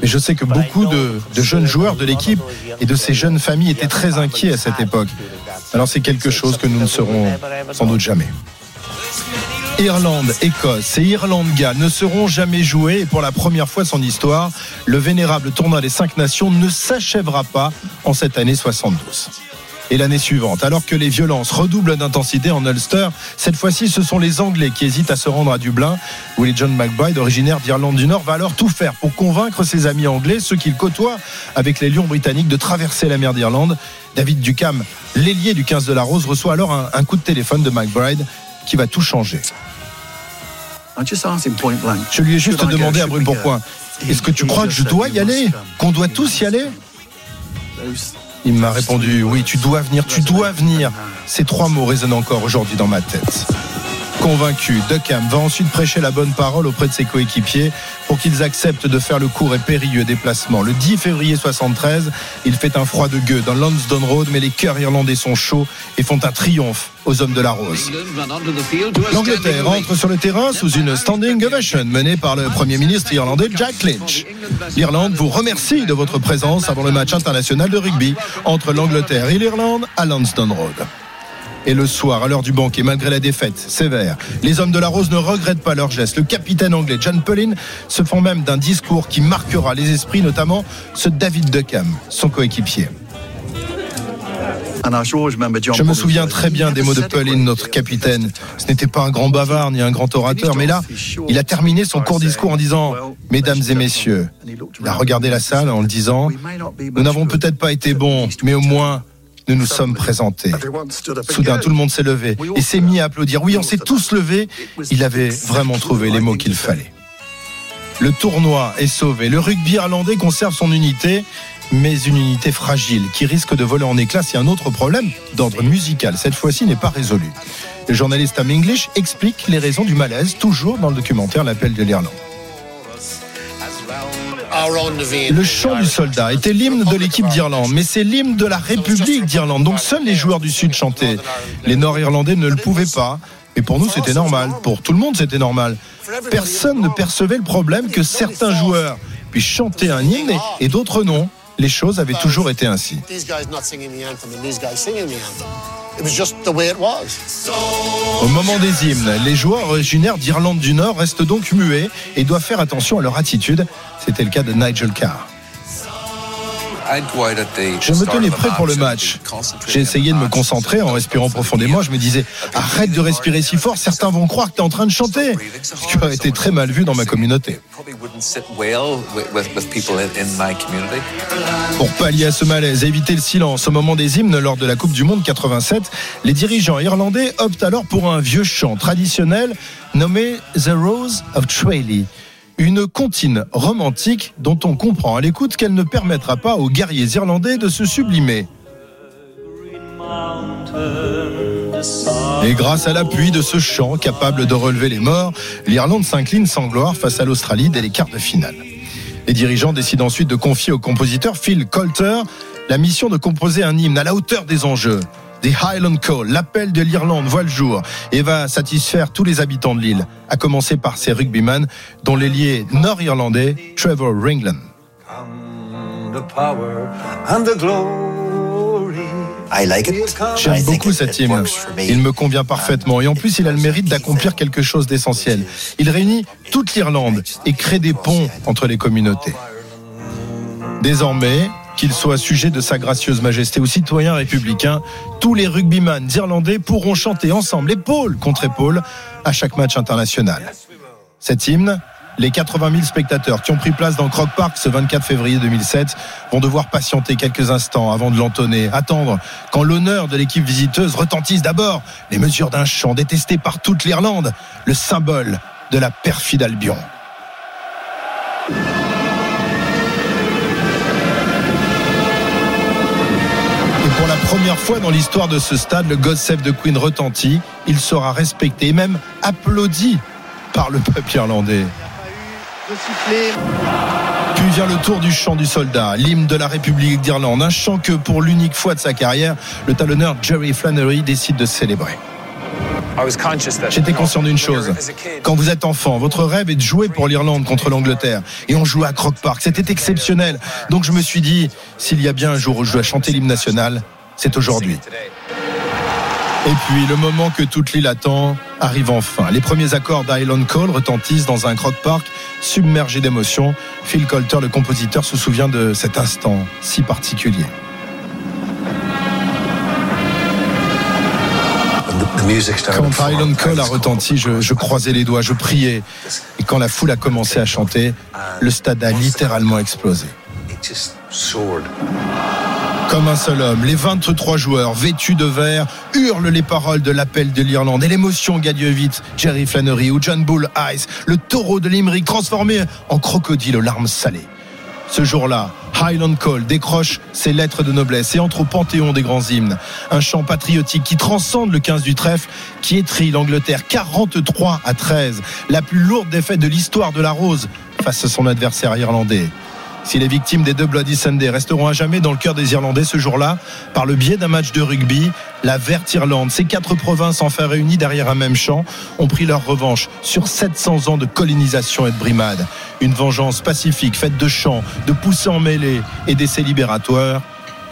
Et je sais que beaucoup de, de jeunes joueurs de l'équipe et de ces jeunes familles étaient très inquiets à cette époque. Alors c'est quelque chose que nous ne serons sans doute jamais. Irlande, Écosse et Irlande-Galles ne seront jamais joués. Et pour la première fois de son histoire, le vénérable tournoi des cinq nations ne s'achèvera pas en cette année 72 et l'année suivante. Alors que les violences redoublent d'intensité en Ulster, cette fois-ci, ce sont les Anglais qui hésitent à se rendre à Dublin. Willie John McBride, originaire d'Irlande du Nord, va alors tout faire pour convaincre ses amis anglais, ceux qu'il côtoie avec les Lions britanniques, de traverser la mer d'Irlande. David Ducam, l'ailier du 15 de la Rose, reçoit alors un, un coup de téléphone de McBride qui va tout changer. Je lui ai juste demandé à brûle pour point. Est-ce que tu crois que je dois y aller? Qu'on doit tous y aller? Il m'a répondu Oui, tu dois venir, tu dois venir. Ces trois mots résonnent encore aujourd'hui dans ma tête. Convaincu, Duckham va ensuite prêcher la bonne parole auprès de ses coéquipiers pour qu'ils acceptent de faire le court et périlleux déplacement. Le 10 février 73, il fait un froid de gueux dans Lansdowne Road, mais les cœurs irlandais sont chauds et font un triomphe aux hommes de la rose. L'Angleterre entre sur le terrain sous une standing ovation menée par le Premier ministre irlandais Jack Lynch. L'Irlande vous remercie de votre présence avant le match international de rugby entre l'Angleterre et l'Irlande à Lansdowne Road. Et le soir, à l'heure du banquet, malgré la défaite sévère, les hommes de la Rose ne regrettent pas leur geste. Le capitaine anglais John Pullen se font même d'un discours qui marquera les esprits, notamment ce David Duckham, son coéquipier. Je me souviens très bien des mots de Pullen, notre capitaine. Ce n'était pas un grand bavard ni un grand orateur, mais là, il a terminé son court discours en disant Mesdames et messieurs, il a regardé la salle en le disant Nous n'avons peut-être pas été bons, mais au moins nous nous sommes présentés. Soudain, tout le monde s'est levé et s'est mis à applaudir. Oui, on s'est tous levés. Il avait vraiment trouvé les mots qu'il fallait. Le tournoi est sauvé. Le rugby irlandais conserve son unité, mais une unité fragile qui risque de voler en éclats si un autre problème d'ordre musical, cette fois-ci, n'est pas résolu. Le journaliste Tom English explique les raisons du malaise, toujours dans le documentaire L'appel de l'Irlande. Le chant du soldat était l'hymne de l'équipe d'Irlande, mais c'est l'hymne de la République d'Irlande. Donc seuls les joueurs du Sud chantaient. Les Nord-Irlandais ne le pouvaient pas. Et pour nous, c'était normal. Pour tout le monde, c'était normal. Personne ne percevait le problème que certains joueurs puissent chanter un hymne et, et d'autres non. Les choses avaient toujours été ainsi. Au moment des hymnes, les joueurs originaires d'Irlande du Nord restent donc muets et doivent faire attention à leur attitude. C'était le cas de Nigel Carr. Je me tenais prêt pour le match. J'ai essayé de me concentrer en respirant profondément. Je me disais, arrête de respirer si fort, certains vont croire que tu es en train de chanter. Ce qui aurait été très mal vu dans ma communauté. Pour pallier à ce malaise et éviter le silence au moment des hymnes lors de la Coupe du Monde 87, les dirigeants irlandais optent alors pour un vieux chant traditionnel nommé The Rose of Tralee une comptine romantique dont on comprend à l'écoute qu'elle ne permettra pas aux guerriers irlandais de se sublimer. Et grâce à l'appui de ce chant capable de relever les morts, l'Irlande s'incline sans gloire face à l'Australie dès les quarts de finale. Les dirigeants décident ensuite de confier au compositeur Phil Coulter la mission de composer un hymne à la hauteur des enjeux. The Highland Call, l'appel de l'Irlande voit le jour et va satisfaire tous les habitants de l'île, à commencer par ses rugbyman, dont l'ailier nord-irlandais Trevor Ringland. J'aime beaucoup cet hymne. Il me convient parfaitement. Et en plus, il a le mérite d'accomplir quelque chose d'essentiel. Il réunit toute l'Irlande et crée des ponts entre les communautés. Désormais, qu'il soit sujet de sa gracieuse majesté ou citoyen républicain, tous les rugbyman irlandais pourront chanter ensemble épaule contre épaule à chaque match international. Cet hymne, les 80 000 spectateurs qui ont pris place dans Croke Park ce 24 février 2007 vont devoir patienter quelques instants avant de l'entonner, attendre quand l'honneur de l'équipe visiteuse retentisse d'abord les mesures d'un chant détesté par toute l'Irlande, le symbole de la perfide Albion. Première fois dans l'histoire de ce stade, le God Save the Queen retentit. Il sera respecté et même applaudi par le peuple irlandais. Puis vient le tour du chant du soldat, l'hymne de la République d'Irlande, un chant que pour l'unique fois de sa carrière, le talonneur Jerry Flannery décide de célébrer. J'étais conscient d'une chose. Quand vous êtes enfant, votre rêve est de jouer pour l'Irlande contre l'Angleterre. Et on jouait à Croke Park. C'était exceptionnel. Donc je me suis dit, s'il y a bien un jour où je dois chanter l'hymne national, c'est aujourd'hui. Et puis le moment que toute l'île attend arrive enfin. Les premiers accords d'Island Call retentissent dans un croque park submergé d'émotions. Phil Coulter, le compositeur, se souvient de cet instant si particulier. Quand Island Call a retenti, je, je croisais les doigts, je priais. Et quand la foule a commencé à chanter, le stade a littéralement explosé. Comme un seul homme, les 23 joueurs vêtus de vert hurlent les paroles de l'appel de l'Irlande et l'émotion gagne vite Jerry Flannery ou John Bull Ice, le taureau de Limerick transformé en crocodile aux larmes salées. Ce jour-là, Highland Call décroche ses lettres de noblesse et entre au panthéon des grands hymnes. Un chant patriotique qui transcende le 15 du trèfle, qui étrit l'Angleterre 43 à 13, la plus lourde défaite de l'histoire de la Rose face à son adversaire irlandais. Si les victimes des deux Bloody Sunday resteront à jamais dans le cœur des Irlandais ce jour-là, par le biais d'un match de rugby, la Verte Irlande, ces quatre provinces enfin réunies derrière un même champ, ont pris leur revanche sur 700 ans de colonisation et de brimade. Une vengeance pacifique faite de chants, de poussées en mêlée et d'essais libératoires.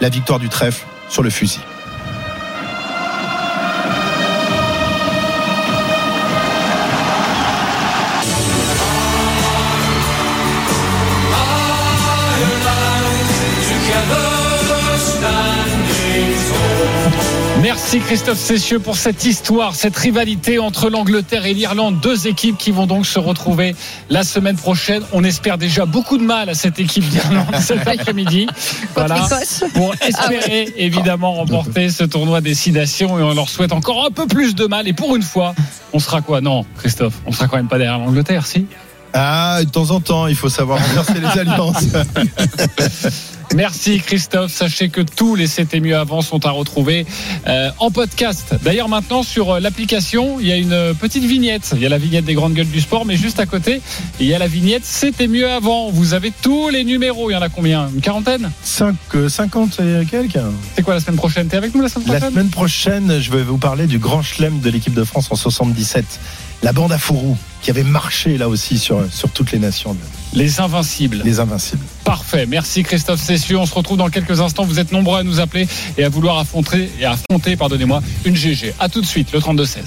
La victoire du trèfle sur le fusil. Merci Christophe Cessieux pour cette histoire, cette rivalité entre l'Angleterre et l'Irlande. Deux équipes qui vont donc se retrouver la semaine prochaine. On espère déjà beaucoup de mal à cette équipe d'Irlande [LAUGHS] cet après-midi. Voilà, pour espérer évidemment remporter ce tournoi destination et on leur souhaite encore un peu plus de mal. Et pour une fois, on sera quoi? Non, Christophe, on sera quand même pas derrière l'Angleterre, si? Ah, de temps en temps, il faut savoir inverser les [LAUGHS] alliances. [LAUGHS] Merci Christophe. Sachez que tous les C'était mieux avant sont à retrouver euh, en podcast. D'ailleurs maintenant sur euh, l'application, il y a une petite vignette. Il y a la vignette des grandes gueules du sport, mais juste à côté, il y a la vignette C'était mieux avant. Vous avez tous les numéros. Il y en a combien? Une quarantaine? 5, 50 et quelques. C'est quoi la semaine prochaine? T'es avec nous la semaine prochaine? La semaine prochaine, je vais vous parler du grand chelem de l'équipe de France en 77. La bande à Fourou, qui avait marché là aussi sur, sur toutes les nations. Les Invincibles. Les Invincibles. Parfait. Merci Christophe Cessieux. On se retrouve dans quelques instants. Vous êtes nombreux à nous appeler et à vouloir affronter, et affronter pardonnez-moi, une GG. À tout de suite, le 32-16.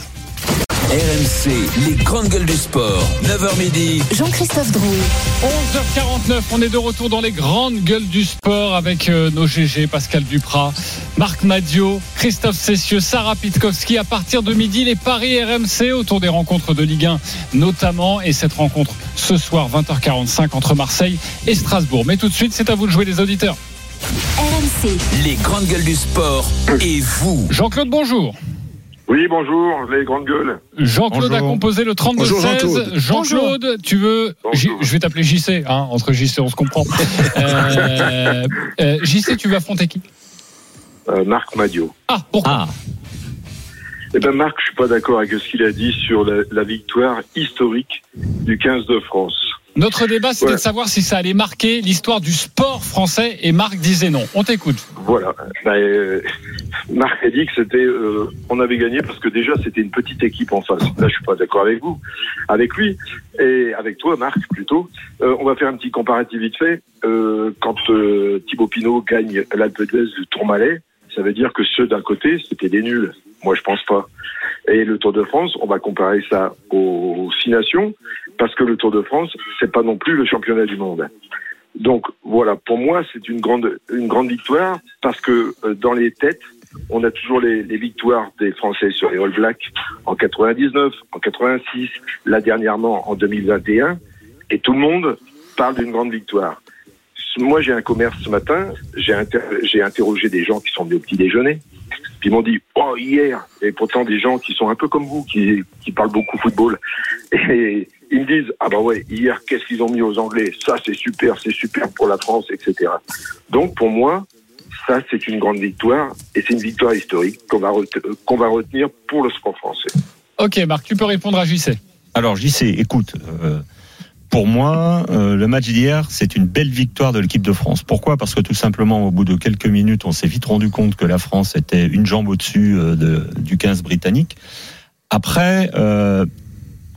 RMC, les grandes gueules du sport. 9h midi. Jean-Christophe Drouet. 11h49, on est de retour dans les grandes gueules du sport avec euh, nos GG, Pascal Duprat, Marc Madio, Christophe Cessieux, Sarah Pitkowski. À partir de midi, les paris RMC autour des rencontres de Ligue 1 notamment. Et cette rencontre ce soir, 20h45 entre Marseille et Strasbourg. Mais tout de suite, c'est à vous de jouer les auditeurs. RMC. Les grandes gueules du sport et vous. Jean-Claude, bonjour. Oui, bonjour, les grandes gueules. Jean-Claude a composé le 32-16. Bonjour, Jean-Claude. Jean-Claude, tu veux. J- je vais t'appeler JC, hein, entre JC, on se comprend. [LAUGHS] Euh, euh, JC, tu veux affronter qui? Euh, Marc Madio. Ah, pourquoi? Eh ben Marc, je suis pas d'accord avec ce qu'il a dit sur la, la victoire historique du 15 de France. Notre débat, c'était Ouais. de savoir si ça allait marquer l'histoire du sport français et Marc disait non. On t'écoute. Voilà. Bah, euh, Marc a dit que c'était, euh, on avait gagné parce que déjà c'était une petite équipe en face. Là, je suis pas d'accord avec vous, avec lui et avec toi, Marc, plutôt. Euh, on va faire un petit comparatif vite fait. Euh, quand euh, Thibaut Pinot gagne l'Alpe d'Huez du Tourmalet, ça veut dire que ceux d'un côté c'était des nuls. Moi, je pense pas. Et le Tour de France, on va comparer ça aux Six Nations parce que le Tour de France, c'est pas non plus le championnat du monde. Donc voilà, pour moi, c'est une grande une grande victoire parce que euh, dans les têtes, on a toujours les, les victoires des Français sur les All Blacks en 99, en 86, là dernièrement en 2021, et tout le monde parle d'une grande victoire. Moi, j'ai un commerce ce matin, j'ai inter- interrogé des gens qui sont venus au petit déjeuner, puis ils m'ont dit oh hier, et pourtant des gens qui sont un peu comme vous, qui qui parlent beaucoup football, et ils me disent ah bah ouais hier qu'est-ce qu'ils ont mis aux Anglais, ça c'est super, c'est super pour la France, etc. Donc pour moi, ça c'est une grande victoire et c'est une victoire historique qu'on va euh, qu'on va retenir pour le sport français. Ok, Marc, tu peux répondre à JC. Alors JC, écoute, euh, pour moi, euh, le match d'hier, c'est une belle victoire de l'équipe de France. Pourquoi? Parce que tout simplement, au bout de quelques minutes, on s'est vite rendu compte que la France était une jambe au-dessus euh, de, du 15 britannique. Après, euh,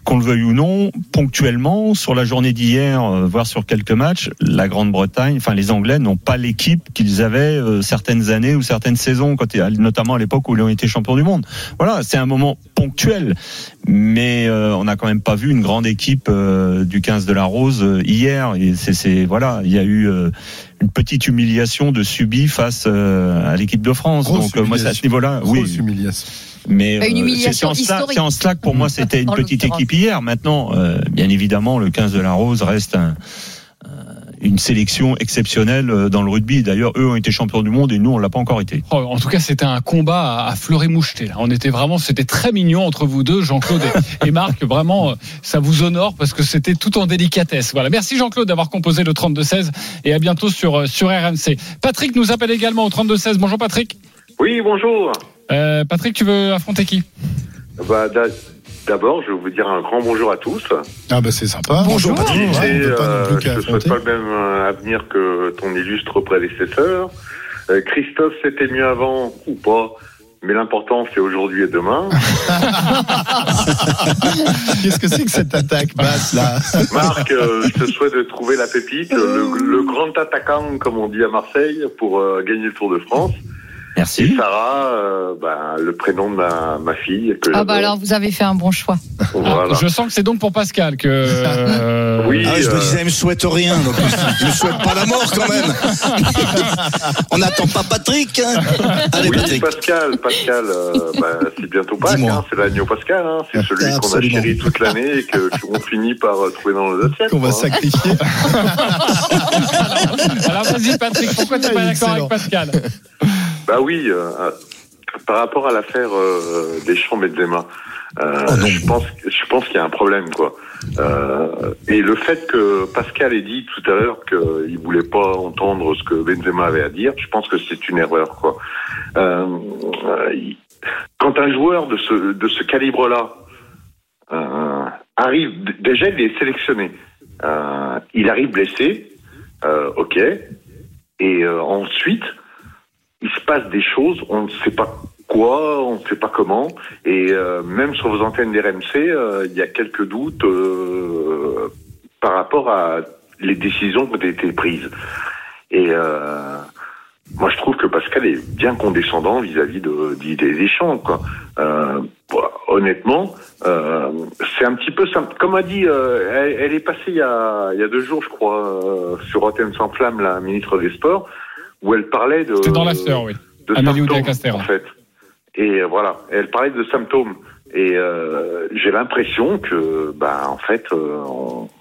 qu'on le veuille ou non, ponctuellement, sur la journée d'hier, euh, voire sur quelques matchs, la Grande-Bretagne, enfin les Anglais n'ont pas l'équipe qu'ils avaient euh, certaines années ou certaines saisons, quand, notamment à l'époque où ils ont été champions du monde. Voilà, c'est un moment ponctuel, mais euh, on n'a quand même pas vu une grande équipe euh, du 15 de la Rose euh, hier. Et c'est, voilà, il y a eu euh, une petite humiliation de subi face euh, à l'équipe de France. Grosse Donc euh, moi, c'est à ce niveau-là, oui. Humiliation. Mais euh, c'est- en en cela que pour moi c'était une petite équipe hier. Maintenant, euh, bien évidemment, le 15 de la Rose reste un- euh, une sélection exceptionnelle dans le rugby. D'ailleurs, eux ont été champions du monde et nous, on l'a pas encore été. Oh, en tout cas, c'était un combat à, fleuret moucheté. Là. On était vraiment, c'était très mignon entre vous deux, Jean-Claude et, et Marc. Vraiment, ça vous honore parce que c'était tout en délicatesse. Voilà. Merci Jean-Claude d'avoir composé le 32-16 et à bientôt sur, sur RMC. Patrick nous appelle également au 32-16. Bonjour Patrick. Oui, bonjour. Euh, Patrick, tu veux affronter qui? Bah, d'a- D'abord, je vais vous dire un grand bonjour à tous. Ah bah c'est sympa. Bonjour. Ouais, Et euh, plus je ne souhaite pas le même euh, avenir que ton illustre prédécesseur. Euh, Christophe, c'était mieux avant ou pas mais l'important, c'est aujourd'hui et demain. [LAUGHS] Qu'est-ce que c'est que cette attaque basse là? Marc, euh, je te souhaite de trouver la pépite, le, le grand attaquant, comme on dit à Marseille, pour euh, gagner le Tour de France. Merci. Et Sarah, euh, bah, le prénom de ma, ma fille. Que Ah bah alors vous avez fait un bon choix. Voilà. Je sens que c'est donc pour Pascal que. euh, Oui, Ah, je me euh, disais, elle me souhaite rien, donc je me souhaite pas la mort quand même. On n'attend pas Patrick. hein. Allez, oui, Patrick. Pascal, Pascal, euh, bah, c'est bientôt Pâques, hein, c'est l'agneau Pascal, hein, c'est celui qu'on a chéri toute l'année et que qu'on finit par trouver dans nos assiettes. Qu'on va hein. sacrifier. [LAUGHS] Alors vas-y Patrick, pourquoi tu n'es pas d'accord avec Pascal? Bah oui, euh, par rapport à l'affaire euh, Deschamps Benzema, euh, Oh je pense, je pense qu'il y a un problème quoi. Euh, et le fait que Pascal ait dit tout à l'heure qu'il voulait pas entendre ce que Benzema avait à dire, je pense que c'est une erreur quoi. Quand un joueur de ce de ce calibre-là euh, arrive, déjà il est sélectionné, il arrive blessé, ok, et ensuite il se passe des choses, on ne sait pas quoi, on ne sait pas comment, et euh, même sur vos antennes d'RMC, euh, il y a quelques doutes euh, par rapport à les décisions qui ont été prises. Et euh, moi, je trouve que Pascal est bien condescendant vis-à-vis de d'idées des champs. Quoi. Bon, honnêtement, euh, c'est un petit peu simple. Comme a dit, elle, elle est passée il y, a, il y a deux jours, je crois, sur Rotten sans flamme, la ministre des Sports, où elle parlait de C'était dans l'after, oui. de Amélie symptômes, en fait. Et euh, voilà, elle parlait de symptômes. Et euh, j'ai l'impression que, bah, en fait, euh,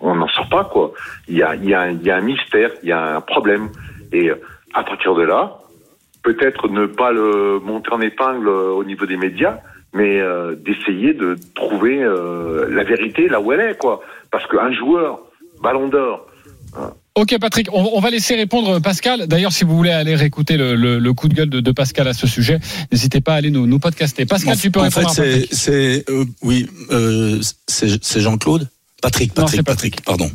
on- n'en sort pas, quoi. Il y a, il y, a, un- il y a un mystère, il y a un problème. Et euh, à partir de là, peut-être ne pas le monter en épingle euh, au niveau des médias, mais euh, d'essayer de trouver la vérité là où elle est, quoi. Parce qu'un joueur, Ballon d'Or, Ok Patrick, on, on va laisser répondre Pascal. D'ailleurs, si vous voulez aller réécouter le, le- le coup de gueule de, de Pascal à ce sujet, n'hésitez pas à aller nous, nous podcaster. Pascal, En- tu peux en répondre fait, c'est, euh, oui, euh, c'est, c'est Jean-Claude. Patrick, Patrick, Patrick, pardon.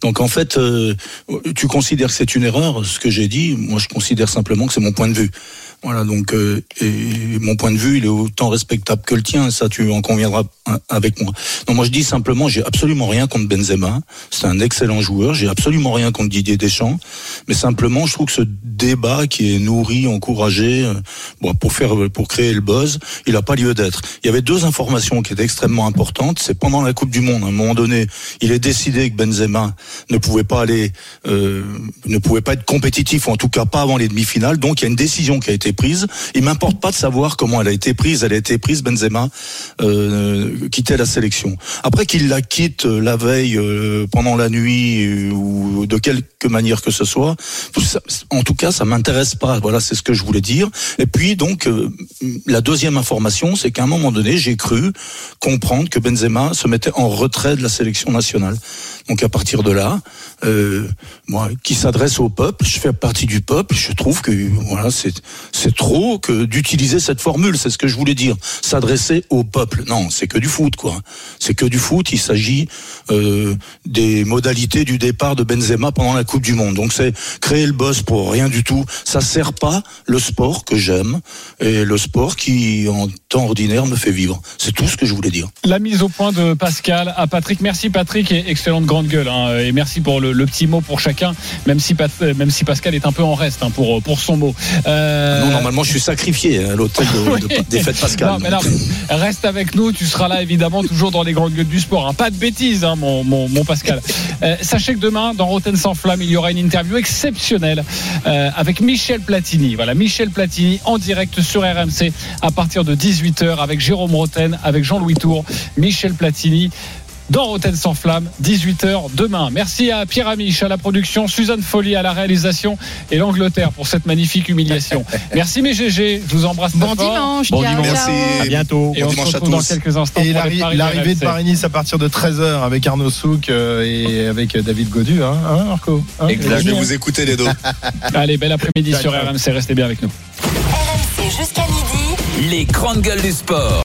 Donc en fait, euh, tu considères que c'est une erreur, ce que j'ai dit. Moi, je considère simplement que c'est mon point de vue. Voilà, donc euh, mon point de vue, il est autant respectable que le tien, ça tu en conviendras avec moi. Donc moi je dis simplement, j'ai absolument rien contre Benzema, c'est un excellent joueur, j'ai absolument rien contre Didier Deschamps, mais simplement je trouve que ce débat qui est nourri, encouragé, euh, bon, pour faire pour créer le buzz, il n'a pas lieu d'être. Il y avait deux informations qui étaient extrêmement importantes, c'est pendant la Coupe du Monde, à un moment donné, il est décidé que Benzema ne pouvait pas aller, euh, ne pouvait pas être compétitif, ou en tout cas pas avant les demi-finales, donc il y a une décision qui a été prise. Il m'importe pas de savoir comment elle a été prise. Elle a été prise, Benzema euh, quittait la sélection. Après qu'il la quitte euh, la veille, euh, pendant la nuit ou de quelque manière que ce soit, en tout cas, ça m'intéresse pas. Voilà, c'est ce que je voulais dire. Et puis donc, la deuxième information, c'est qu'à un moment donné, j'ai cru comprendre que Benzema se mettait en retrait de la sélection nationale. Donc à partir de là, euh, moi, qui s'adresse au peuple, je fais partie du peuple. Je trouve que voilà, c'est c'est trop que d'utiliser cette formule. C'est ce que je voulais dire. S'adresser au peuple. Non, c'est que du foot, quoi. C'est que du foot. Il s'agit euh, des modalités du départ de Benzema pendant la Coupe du Monde. Donc c'est créer le boss pour rien du tout. Ça sert pas le sport que j'aime et le sport qui en temps ordinaire me fait vivre. C'est tout ce que je voulais dire. La mise au point de Pascal à Patrick. Merci Patrick et excellente grande gueule. Hein. Et merci pour le, le, petit mot pour chacun, même si, Pat, même si Pascal est un peu en reste hein, pour, pour son mot. Euh... Non, normalement, je suis sacrifié à l'hôtel de, [LAUGHS] de, des fêtes Pascal. Non, mais reste avec nous. Tu seras là, évidemment, toujours dans les grandes gueules du sport. Hein. Pas de bêtises, mon, mon, mon, Pascal. Euh, sachez que demain, dans Rotten sans flamme, il y aura une interview exceptionnelle euh, avec Michel Platini. Voilà, Michel Platini en direct sur RMC à partir de 18h avec Jérôme Roten, avec Jean-Louis Tour, Michel Platini dans Rotten sans flamme, 18h demain. Merci à Pierre Amiche à la production, Suzanne Folly à la réalisation et l'Angleterre pour cette magnifique humiliation. [LAUGHS] Merci mes GG, je vous embrasse Bon dimanche, bon dimanche. Merci. À bientôt. Et on se retrouve dans quelques instants. Et l'arrivée de Paris-Nice à partir de 13h avec Arnaud Souk et avec David Godu, hein, hein Marco hein exact, je vais vous écouter les deux. [LAUGHS] Allez, bel après-midi sur RMC, restez bien avec nous. RMC jusqu'à midi. Les grandes gueules du sport.